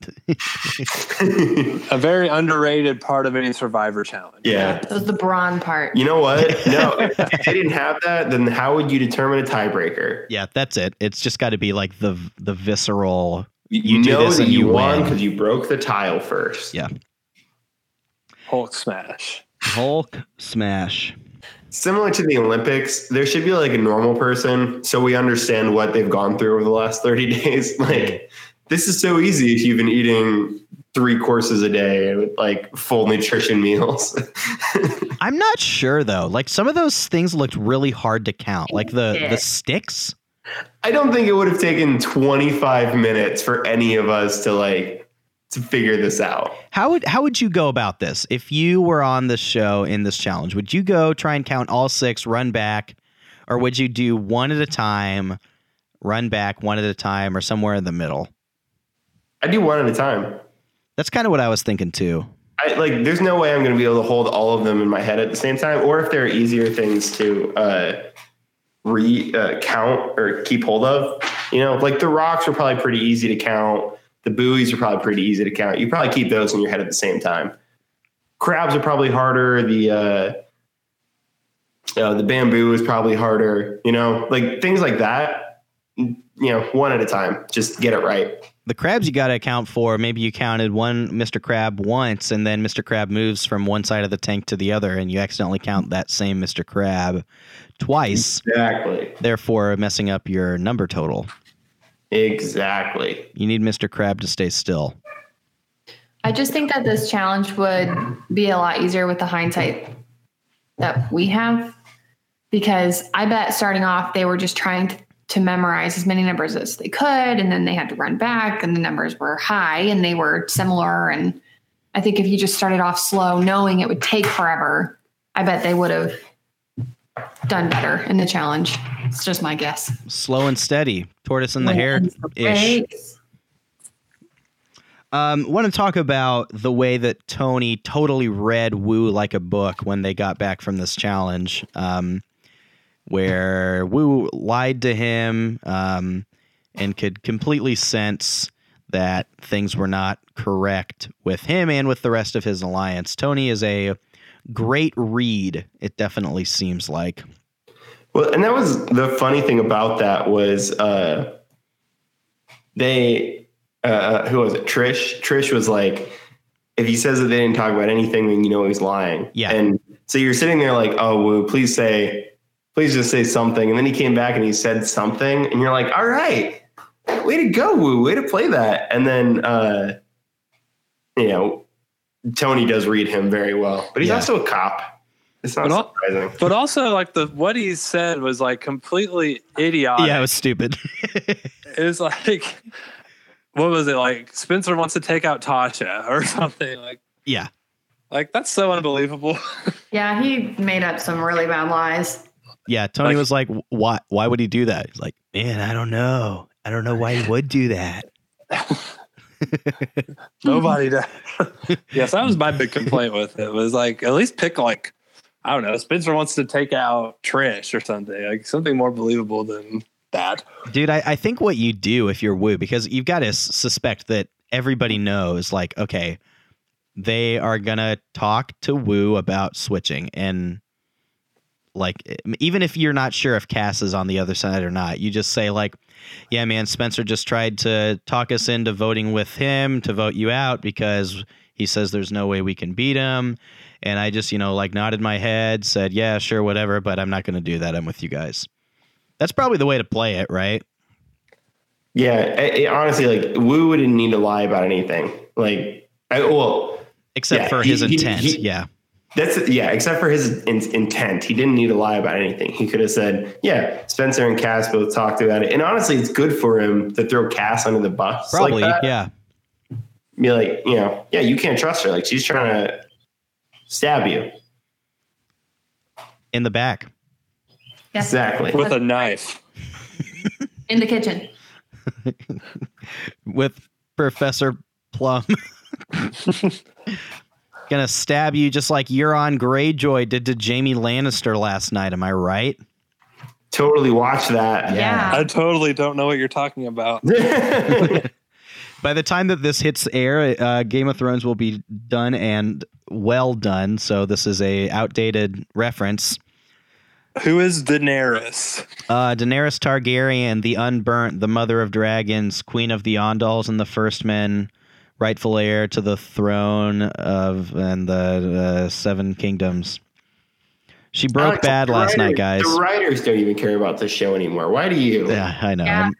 A very underrated part of any survivor challenge. Yeah. That was the brawn part. You know what? No, if they didn't have that, then how would you determine a tiebreaker? yeah, that's it. It's just got to be like the the visceral. You, You do know this that and you, you won because you broke the tile first. Yeah. Hulk smash. Hulk smash. Similar to the Olympics, there should be like a normal person so we understand what they've gone through over the last 30 days. Like, this is so easy if you've been eating three courses a day with like full nutrition meals. I'm not sure though. Like some of those things looked really hard to count. Like the the sticks. I don't think it would have taken 25 minutes for any of us to like to figure this out. How would how would you go about this if you were on the show in this challenge? Would you go try and count all six, run back, or would you do one at a time, run back one at a time, or somewhere in the middle? I do one at a time. That's kind of what I was thinking too. I like there's no way I'm going to be able to hold all of them in my head at the same time or if there are easier things to uh re uh, count or keep hold of. You know, like the rocks are probably pretty easy to count. The buoys are probably pretty easy to count. You probably keep those in your head at the same time. Crabs are probably harder. The uh, uh the bamboo is probably harder, you know, like things like that. You know, one at a time. Just get it right. The crabs you got to account for. Maybe you counted one Mr. Crab once, and then Mr. Crab moves from one side of the tank to the other, and you accidentally count that same Mr. Crab twice, Exactly. therefore messing up your number total. Exactly. You need Mr. Crab to stay still. I just think that this challenge would be a lot easier with the hindsight that we have because I bet starting off they were just trying to, to memorize as many numbers as they could and then they had to run back and the numbers were high and they were similar and I think if you just started off slow knowing it would take forever, I bet they would have done better in the challenge. It's just my guess. Slow and steady, tortoise in the hair ish. Um, want to talk about the way that Tony totally read Woo like a book when they got back from this challenge, um, where Woo lied to him um, and could completely sense that things were not correct with him and with the rest of his alliance. Tony is a great read. It definitely seems like. Well, and that was the funny thing about that was uh, they uh, who was it? Trish. Trish was like, if he says that they didn't talk about anything, then you know he's lying. Yeah. And so you're sitting there like, oh, Woo, please say, please just say something. And then he came back and he said something, and you're like, all right, way to go, Woo, way to play that. And then, uh, you know, Tony does read him very well, but he's Yeah. also a cop. It's not But al- surprising. But also, like the what he said was like completely idiotic. yeah, it was stupid. It was like, what was it like? Spencer wants to take out Tasha or something. Like, yeah. like that's so unbelievable. Yeah, he made up some really bad lies. Yeah, Tony Like- was like, "Why? Why would he do that?" He's like, "Man, I don't know. I don't know why he would do that." Nobody does. yes, that was my big complaint with it. Was like at least pick like I don't know. Spencer wants to take out Trish or something like something more believable than that. Dude, I, I think what you do if you're Woo, because you've got to s- suspect that everybody knows, like, okay, they are gonna talk to Woo about switching, and like, even if you're not sure if Kass is on the other side or not, you just say like, yeah, man, Spencer just tried to talk us into voting with him to vote you out because he says there's no way we can beat him. And I just, you know, like nodded my head, said, yeah, sure, whatever, but I'm not going to do that. I'm with you guys. That's probably the way to play it, right? Yeah, it, it- honestly, like Woo didn't need to lie about anything. Like, I, well, Except Yeah, for he- his he- intent. he- yeah. That's yeah, except for his in, intent. He didn't need to lie about anything. He could have said, "Yeah, Spencer and Kass both talked about it." And honestly, it's good for him to throw Kass under the bus. Probably. like that. yeah. Be like, you know, yeah, you can't trust her. Like she's trying to stab you. In the back. Yes. Exactly. with a knife. In the kitchen. with Professor Plum. Gonna stab you just like Euron Greyjoy did to Jaime Lannister last night. Am I right? Totally watch that. Yeah. I totally don't know what you're talking about. By the time that this hits air, uh, Game of Thrones will be done and well done. So this is a outdated reference. Who is Daenerys? Uh, Daenerys Targaryen, the unburnt, the mother of dragons, queen of the Andals and the First Men, rightful heir to the throne of and the uh, Seven Kingdoms. She broke Alex, bad the last night, guys. The writers don't even care about this show anymore. Why do you? Yeah, I know. Yeah. I'm,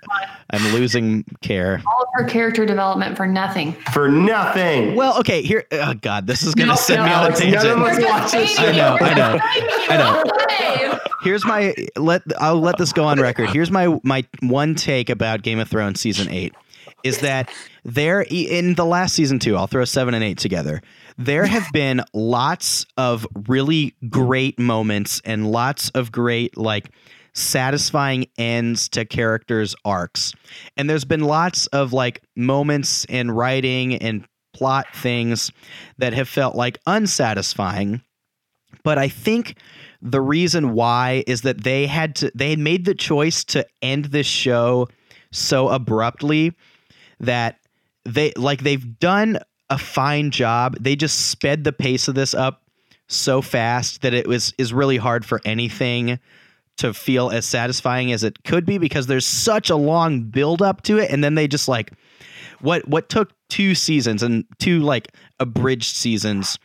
I'm losing care. All of her character development for nothing. For nothing. Well, okay, here. Oh God, this is gonna No, send no, me on a Alex, none tangent. of us watch this I know, I know, I know. know. Here's my let. I'll let this go on record. Here's my my one take about Game of Thrones season eight is that there in the last season two. I'll throw seven and eight together. There have been lots of really great moments and lots of great like satisfying ends to characters arcs and there's been lots of like moments in writing and plot things that have felt like unsatisfying but i think the reason why is that they had to they had made the choice to end this show so abruptly that they like they've done a fine job. They just sped the pace of this up so fast that it was is really hard for anything to feel as satisfying as it could be because there's such a long build up to it. And then they just like what what took two seasons and two like abridged seasons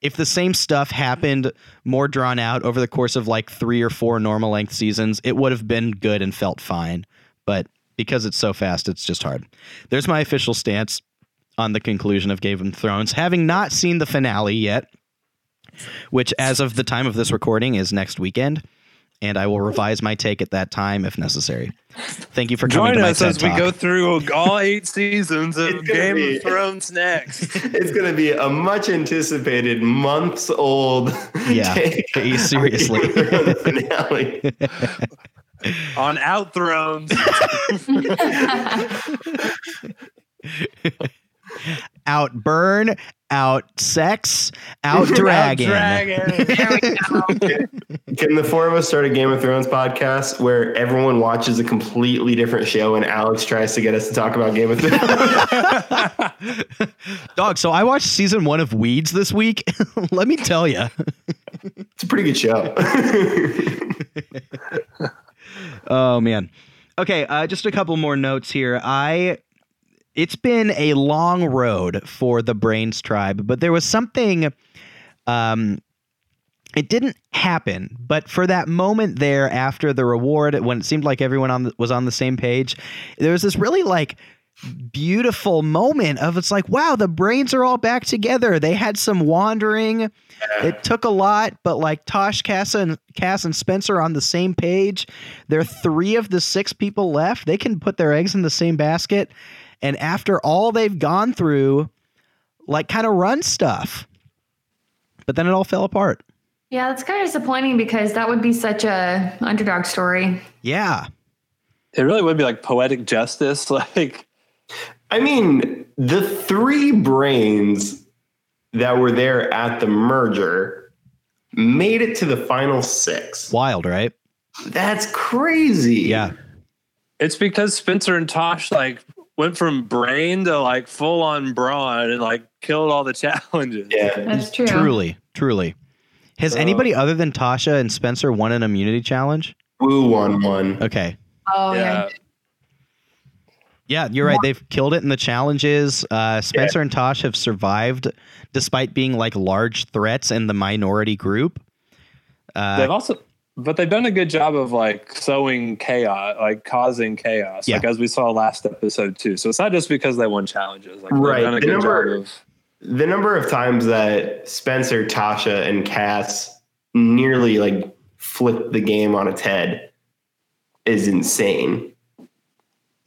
if the same stuff happened more drawn out over the course of like 3 or 4 normal length seasons it would have been good and felt fine. But because it's so fast it's just hard there's my official stance on the conclusion of Game of Thrones having not seen the finale yet which as of the time of this recording is next weekend and I will revise my take at that time if necessary. Thank you for coming Join to my us TED as we Talk. go through all eight seasons of Game be- of Thrones next. It's going to be a much anticipated, months old. Yeah. take Are you seriously? On the finale. on Out Thrones. out burn, out sex, out dragon. Dragon. There we go. Can the four of us start a Game of Thrones podcast where everyone watches a completely different show and Alex tries to get us to talk about Game of Thrones? Dog, so I watched season one of Weeds this week. Let me tell you. it's a pretty good show. Oh man. Okay, uh, just a couple more notes here. I it's been a long road for the Brains tribe, but there was something um it didn't happen, but for that moment there after the reward when it seemed like everyone on the, was on the same page, there was this really like beautiful moment of it's like wow the brains are all back together. They had some wandering. It took a lot but like tosh kass and kass and spencer on the same page. They're three of the six people left. They can put their eggs in the same basket. And after all they've gone through like kind of run stuff. But then it all fell apart. Yeah, that's kind of disappointing because that would be such a underdog story. yeah. It really would be like poetic justice. Like, I mean, the three brains that were there at the merger made it to the final six. wild right That's crazy. yeah it's because Spencer and Tosh like went from brain to like full on brawn and like killed all the challenges. Yeah. That's true. truly truly has anybody other than tasha and spencer won an immunity challenge Woo won one. okay Oh, Yeah. yeah. Yeah, you're right. They've killed it in the challenges. Uh, Spencer and Tosh have survived despite being like large threats in the minority group. Uh, They've also, but they've done a good job of like sowing chaos, like causing chaos, Yeah. like as we saw last episode too. So it's not just because they won challenges. Like Right. done a The good number- job of. The number of times that Spencer, Tasha, and Kass nearly like flipped the game on its head is insane.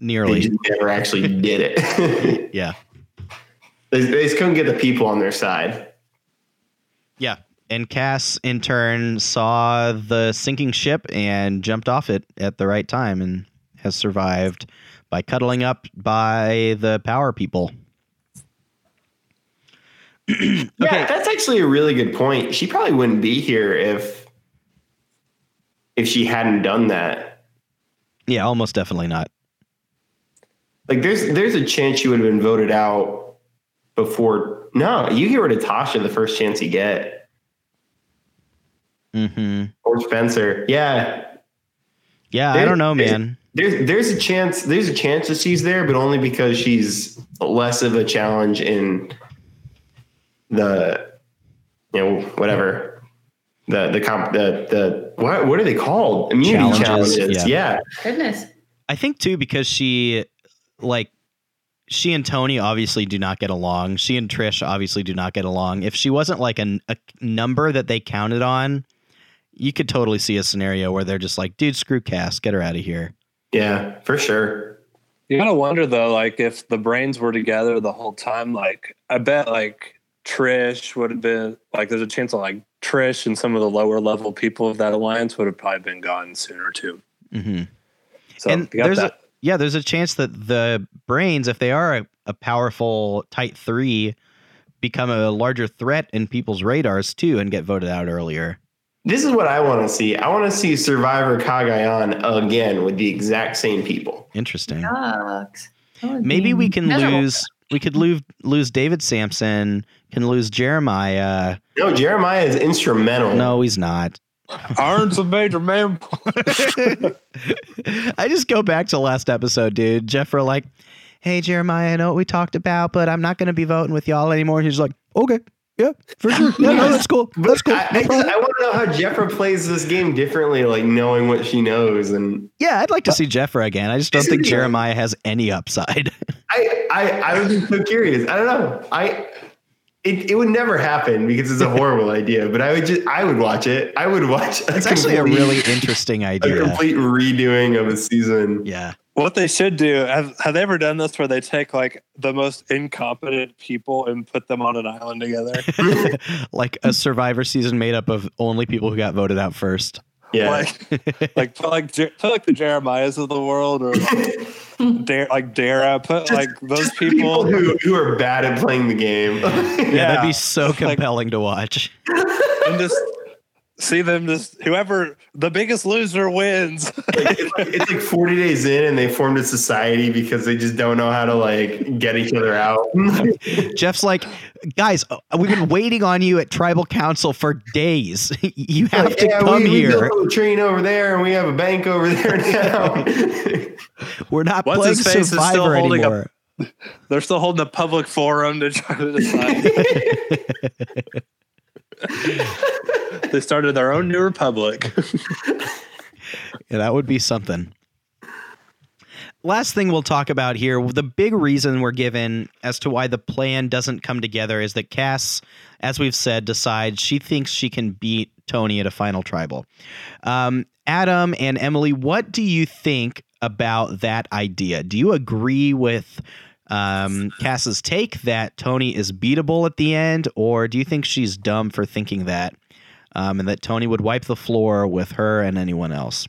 They nearly. just never actually did it. Yeah. they, they just couldn't get the people on their side. Yeah. And Kass, in turn, saw the sinking ship and jumped off it at the right time and has survived by cuddling up by the power people. Yeah, that's actually a really good point. She probably wouldn't be here if if she hadn't done that. Yeah, almost definitely not. Like there's there's a chance you would have been voted out before. No, you get rid of Tasha the first chance you get, hmm or Spencer. Yeah, Yeah, I don't know, there's- man. there's there's a chance there's a chance that she's there, but only because she's less of a challenge in the you know whatever the the comp the the what what are they called immunity Challenges, challenges, yeah. yeah. Goodness. I think too because she like she and Tony obviously do not get along. She and Trish obviously do not get along. If she wasn't like a, a number that they counted on, you could totally see a scenario where they're just like, dude, screw Kass, get her out of here. Yeah, for sure. You gotta wonder though, like if the brains were together the whole time, like I bet like Trish would have been like there's a chance that like Trish and some of the lower level people of that alliance would have probably been gone sooner too. hmm So and you got there's that. a yeah, there's a chance that the brains, if they are a, a powerful tight three, become a larger threat in people's radars too, and get voted out earlier. This is what I want to see. I want to see Survivor Cagayan again with the exact same people. Interesting. Sucks. That would Maybe we can miserable. lose. We could lose lose David Samson. Can lose Jeremiah. No, Jeremiah is instrumental. No, he's not. Arns a major man. I just go back to last episode, dude. Jeff were like, "Hey Jeremiah, I know what we talked about, but I'm not going to be voting with y'all anymore." He's like, "Okay, yeah, for sure. Yeah, no, that's cool. That's cool. I, No I, problem." I want to know how Jefra plays this game differently, like knowing what she knows. And Yeah, I'd like to see Jefra again. I just don't think Jeremiah has any upside. I, I, I would be so curious. I don't know. I, it, it would never happen because it's a horrible idea. But I would just, I would watch it. I would watch. It's actually a really interesting idea. a complete redoing of a season. Yeah. What they should do have have they ever done this where they take like the most incompetent people and put them on an island together? like a survivor season made up of only people who got voted out first. Yeah. Like like put like Je- put like the Jeremiahs of the world or like, Dare, like Dara put like those people. who, who are bad at playing the game. Yeah, that'd be so Like- compelling to watch. and just see them just whoever the biggest loser wins. it's, like, it's like 40 days in and they formed a society because they just don't know how to like get each other out. Jeff's like, guys, uh, we've been waiting on you at tribal council for days. you have Like, to yeah, come we, we here. built a train over there and we have a bank over there now. We're not What's playing face is still Survivor holding anymore. a They're still holding a public forum to try to decide. They started their own new republic. Yeah, that would be something. Last thing we'll talk about here the big reason we're given as to why the plan doesn't come together is that Kass, as we've said, decides she thinks she can beat Tony at a final tribal. Um, Adam and Emily, what do you think about that idea? Do you agree with um, Kass's take that Tony is beatable at the end, or do you think she's dumb for thinking that um, and that Tony would wipe the floor with her and anyone else?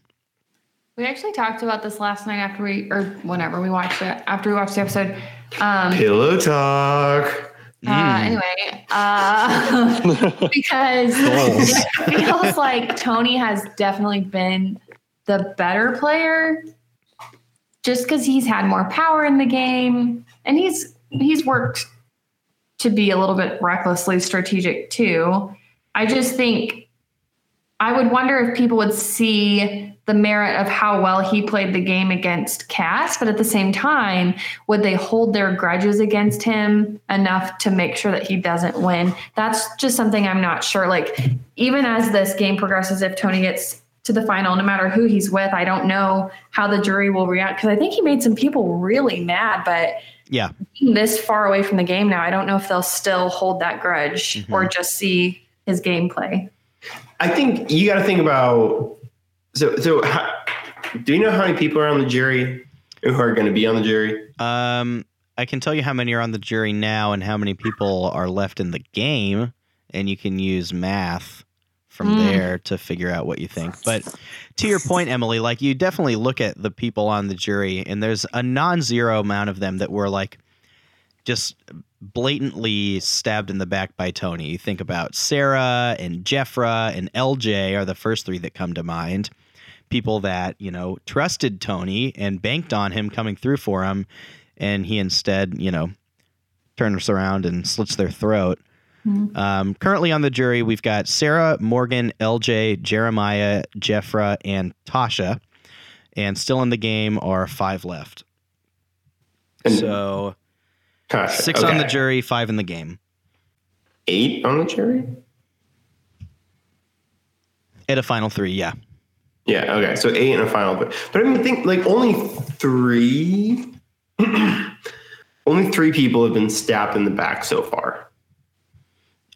We actually talked about this last night after we, or whenever we watched it, after we watched the episode. Um, Pillow talk. Uh, anyway, uh, because it feels like Tony has definitely been the better player, just because he's had more power in the game, and he's he's worked to be a little bit recklessly strategic too. I just think I would wonder if people would see the merit of how well he played the game against Kass, but at the same time, would they hold their grudges against him enough to make sure that he doesn't win? That's just something I'm not sure. Like, even as this game progresses, if Tony gets to the final, no matter who he's with, I don't know how the jury will react because I think he made some people really mad, but Yeah. being this far away from the game now, I don't know if they'll still hold that grudge mm-hmm. or just see his gameplay. I think you got to think about. So, so how, do you know how many people are on the jury who are going to be on the jury? Um, I can tell you how many are on the jury now and how many people are left in the game, and you can use math from Mm. there to figure out what you think. But to your point, Emily, like you definitely look at the people on the jury, and there's a non-zero amount of them that were like just blatantly stabbed in the back by Tony. You think about Sarah and Jefra and LJ are the first three that come to mind. People that, you know, trusted Tony and banked on him coming through for him, and he instead, you know, turns around and slits their throat. Um, currently on the jury, we've got Sarah, Morgan, LJ, Jeremiah, Jefra, and Tasha. And still in the game are five left. And- So Six on the jury, five in the game. Eight on the jury. At a final three, yeah. Yeah. Okay. So eight in a final, but but I mean, think like only three, only three people have been stabbed in the back so far.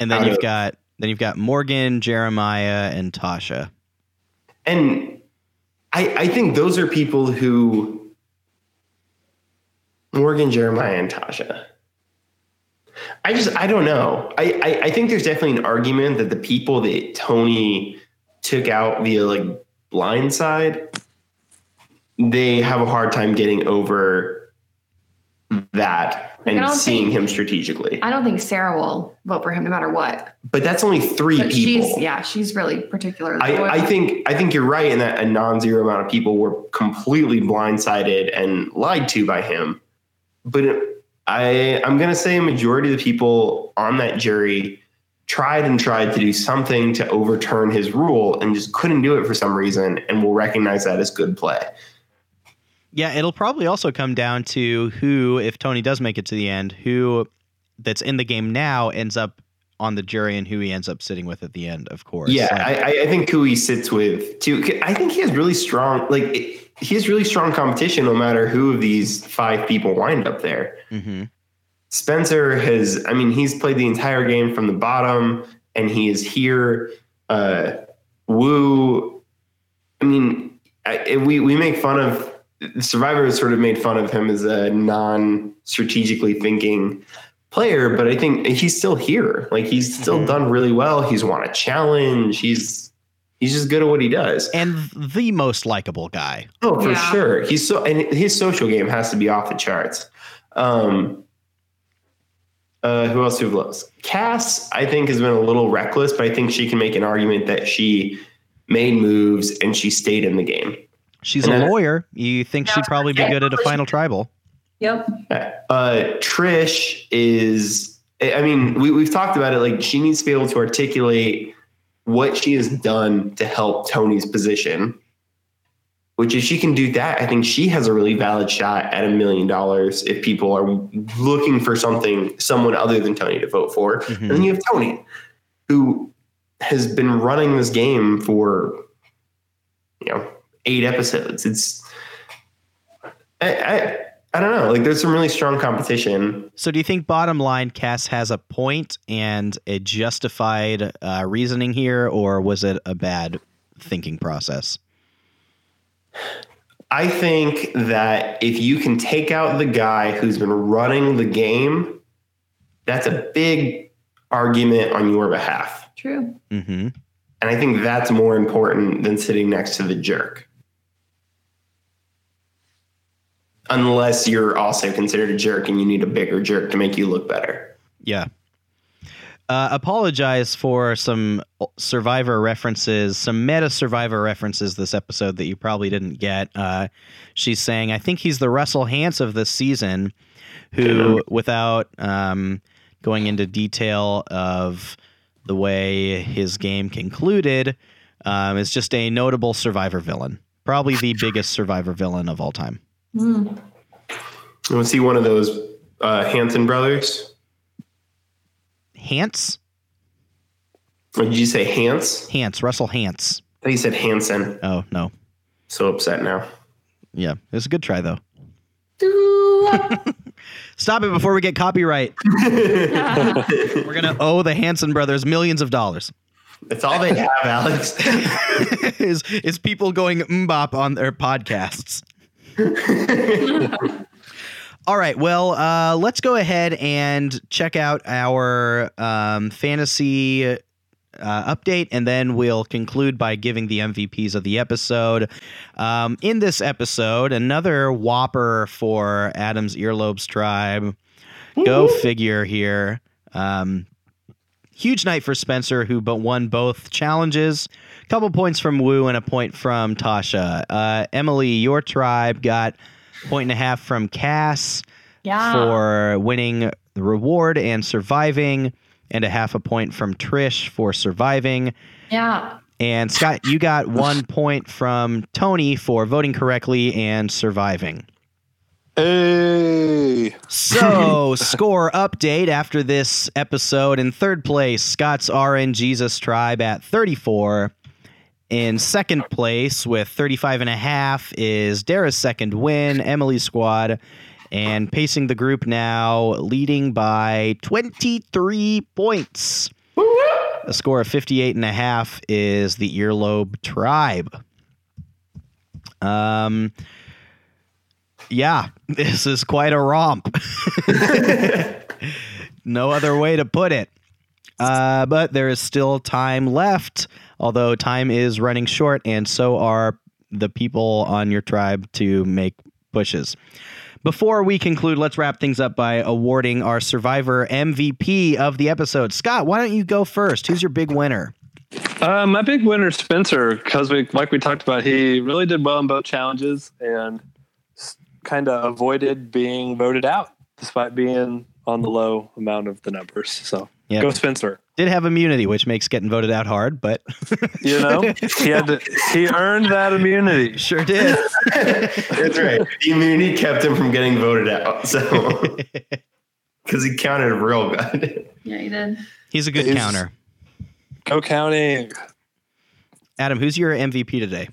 And then Out you've of- got then you've got Morgan, Jeremiah, and Tasha. And I, I think those are people who Morgan, Jeremiah, and Tasha. I just I don't know. I, I I think there's definitely an argument that the people that Tony took out via like blindside, they have a hard time getting over that Like, and seeing think- him strategically. I don't think Sarah will vote for him no matter what. But that's only three But people. she's yeah, she's really particular. I, I think I think you're right in that a non-zero amount of people were completely blindsided and lied to by him. But I I'm gonna say a majority of the people on that jury tried and tried to do something to overturn his rule and just couldn't do it for some reason and will recognize that as good play. Yeah, it'll probably also come down to who, if Tony does make it to the end, who that's in the game now ends up on the jury and who he ends up sitting with at the end, of course. Yeah, Like, I, I- think who he sits with too. I think he has really strong, like it- he has really strong competition no matter who of these five people wind up there. mhm. Spencer has, I mean, he's played the entire game from the bottom and he is here. Uh, Woo, I mean, I, we, we make fun of Survivor has sort of made fun of him as a non strategically thinking player, but I think he's still here. Like he's still Mhm. done really well. He's won a challenge. He's, he's just good at what he does. And the most likable guy. Oh, for Yeah. sure. He's so and his social game has to be off the charts. Um uh who else who we lost? Kass, I think, has been a little reckless, but I think she can make an argument that she made moves and she stayed in the game. She's And a lawyer. You think she'd probably be good at a final tribal. Yep. Uh Trish is I I mean, we, we've talked about it, like she needs to be able to articulate what she has done to help Tony's position. Which, if she can do that, I think she has a really valid shot at a million dollars if people are looking for something, someone other than Tony to vote for. Mhm. And then you have Tony, who has been running this game for, you know, eight episodes. It's, I, I, I don't know. Like, there's some really strong competition. So, do you think bottom line Kass has a point and a justified uh, reasoning here, or was it a bad thinking process? I think that if you can take out the guy who's been running the game, that's a big argument on your behalf. True. Mm-hmm. And I think that's more important than sitting next to the jerk. Unless you're also considered a jerk and you need a bigger jerk to make you look better. Yeah. Uh, apologize for some survivor references, some meta survivor references this episode that you probably didn't get. Uh, she's saying, I think he's the Russell Hantz of this season, who, without um, going into detail of the way his game concluded, um, is just a notable survivor villain. Probably the biggest survivor villain of all time. Mm. to see one of those uh, Hanson brothers? Hantz? Or did you say Hantz? Hantz, Russell Hantz. I think you said Hanson. Oh, no. So upset now. Yeah, it was a good try, though. Stop it before we get copyright. We're gonna owe the Hanson brothers millions of dollars. That's all they have, Alex. is is people going mbop on their podcasts? All right. Well, uh, let's go ahead and check out our um, fantasy uh, update, and then we'll conclude by giving the MVPs of the episode. Um, in this episode, another whopper for Adam's Earlobes Tribe. Go figure here. Um, huge night for Spencer, who but won both challenges. Couple points from Woo and a point from Tasha. Uh, Emily, your tribe got point and a half from Kass Yeah. for winning the reward and surviving, and a half a point from Trish for surviving. Yeah. And Scott, you got one point from Tony for voting correctly and surviving. Hey. So, score update after this episode. In third place, Scott's RN Jesus Tribe at 34. In second place with 35 and a half is Dara's second win, Emily's squad. And pacing the group now, leading by 23 points. A score of 58 and a half is the Earlobe Tribe. Um, yeah, this is quite a romp. no other way to put it. Uh, but there is still time left, although time is running short, and so are the people on your tribe to make pushes. Before we conclude, let's wrap things up by awarding our Survivor MVP of the episode. Scott, why don't you go first? Who's your big winner? Uh, my big winner, Spencer, because we like we talked about, he really did well in both challenges and kind of avoided being voted out despite being on the low amount of the numbers. So Yeah. go Spencer. Did have immunity, which makes getting voted out hard, but You know, he had to, he earned that immunity. sure did. That's right. The immunity kept him from getting voted out. So, because he counted real good. Yeah, he did. He's a good He's- counter. Go counting. Adam, who's your MVP today?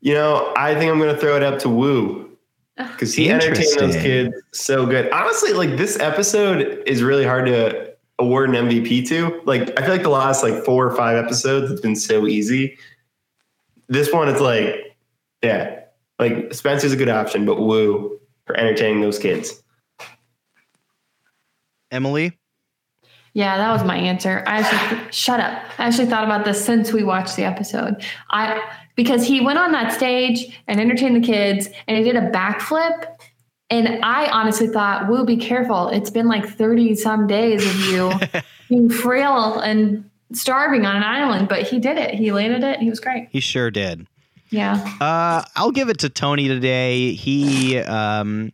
You know, I think I'm going to throw it up to Woo because he entertained those kids so good. Honestly, like this episode is really hard to award an MVP to. Like, I feel like the last like four or five episodes, it's been so easy. This one, it's like, yeah, like Spencer's a good option, but Woo for entertaining those kids. Emily? Yeah, that was my answer. I actually shut up. I actually thought about this since we watched the episode. I because he went on that stage and entertained the kids and he did a backflip. And I honestly thought, Woo, be careful. It's been like 30 some days of you being frail and starving on an island, but he did it. He landed it. He was great. He sure did. Yeah. Uh, I'll give it to Tony today. He, um,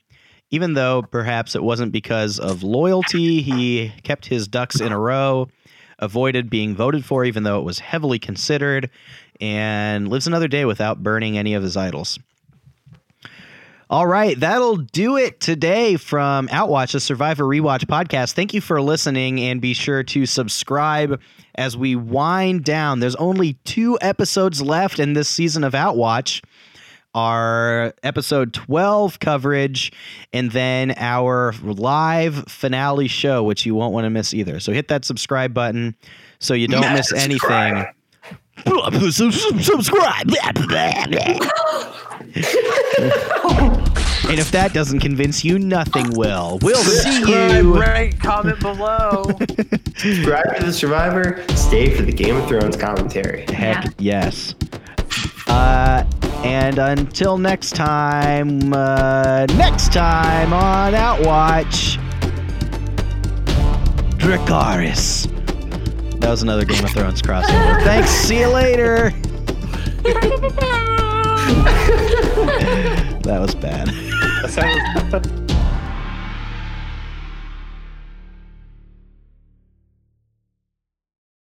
even though perhaps it wasn't because of loyalty, he kept his ducks in a row, avoided being voted for, even though it was heavily considered, and lives another day without burning any of his idols. All right, that'll do it today from Outwatch, a Survivor Rewatch podcast. Thank you for listening, and be sure to subscribe as we wind down. There's only two episodes left in this season of Outwatch our episode 12 coverage and then our live finale show, which you won't want to miss either. So hit that subscribe button so you don't miss anything. subscribe. and if that doesn't convince you, nothing will. We'll see you. Rate, comment below. Subscribe to the Survivor. Stay for the Game of Thrones commentary. Heck yes. Uh, and until next time, uh, next time on Outwatch, Dracarys. That was another Game of Thrones crossover. Thanks. See you later. that was bad. That sounds-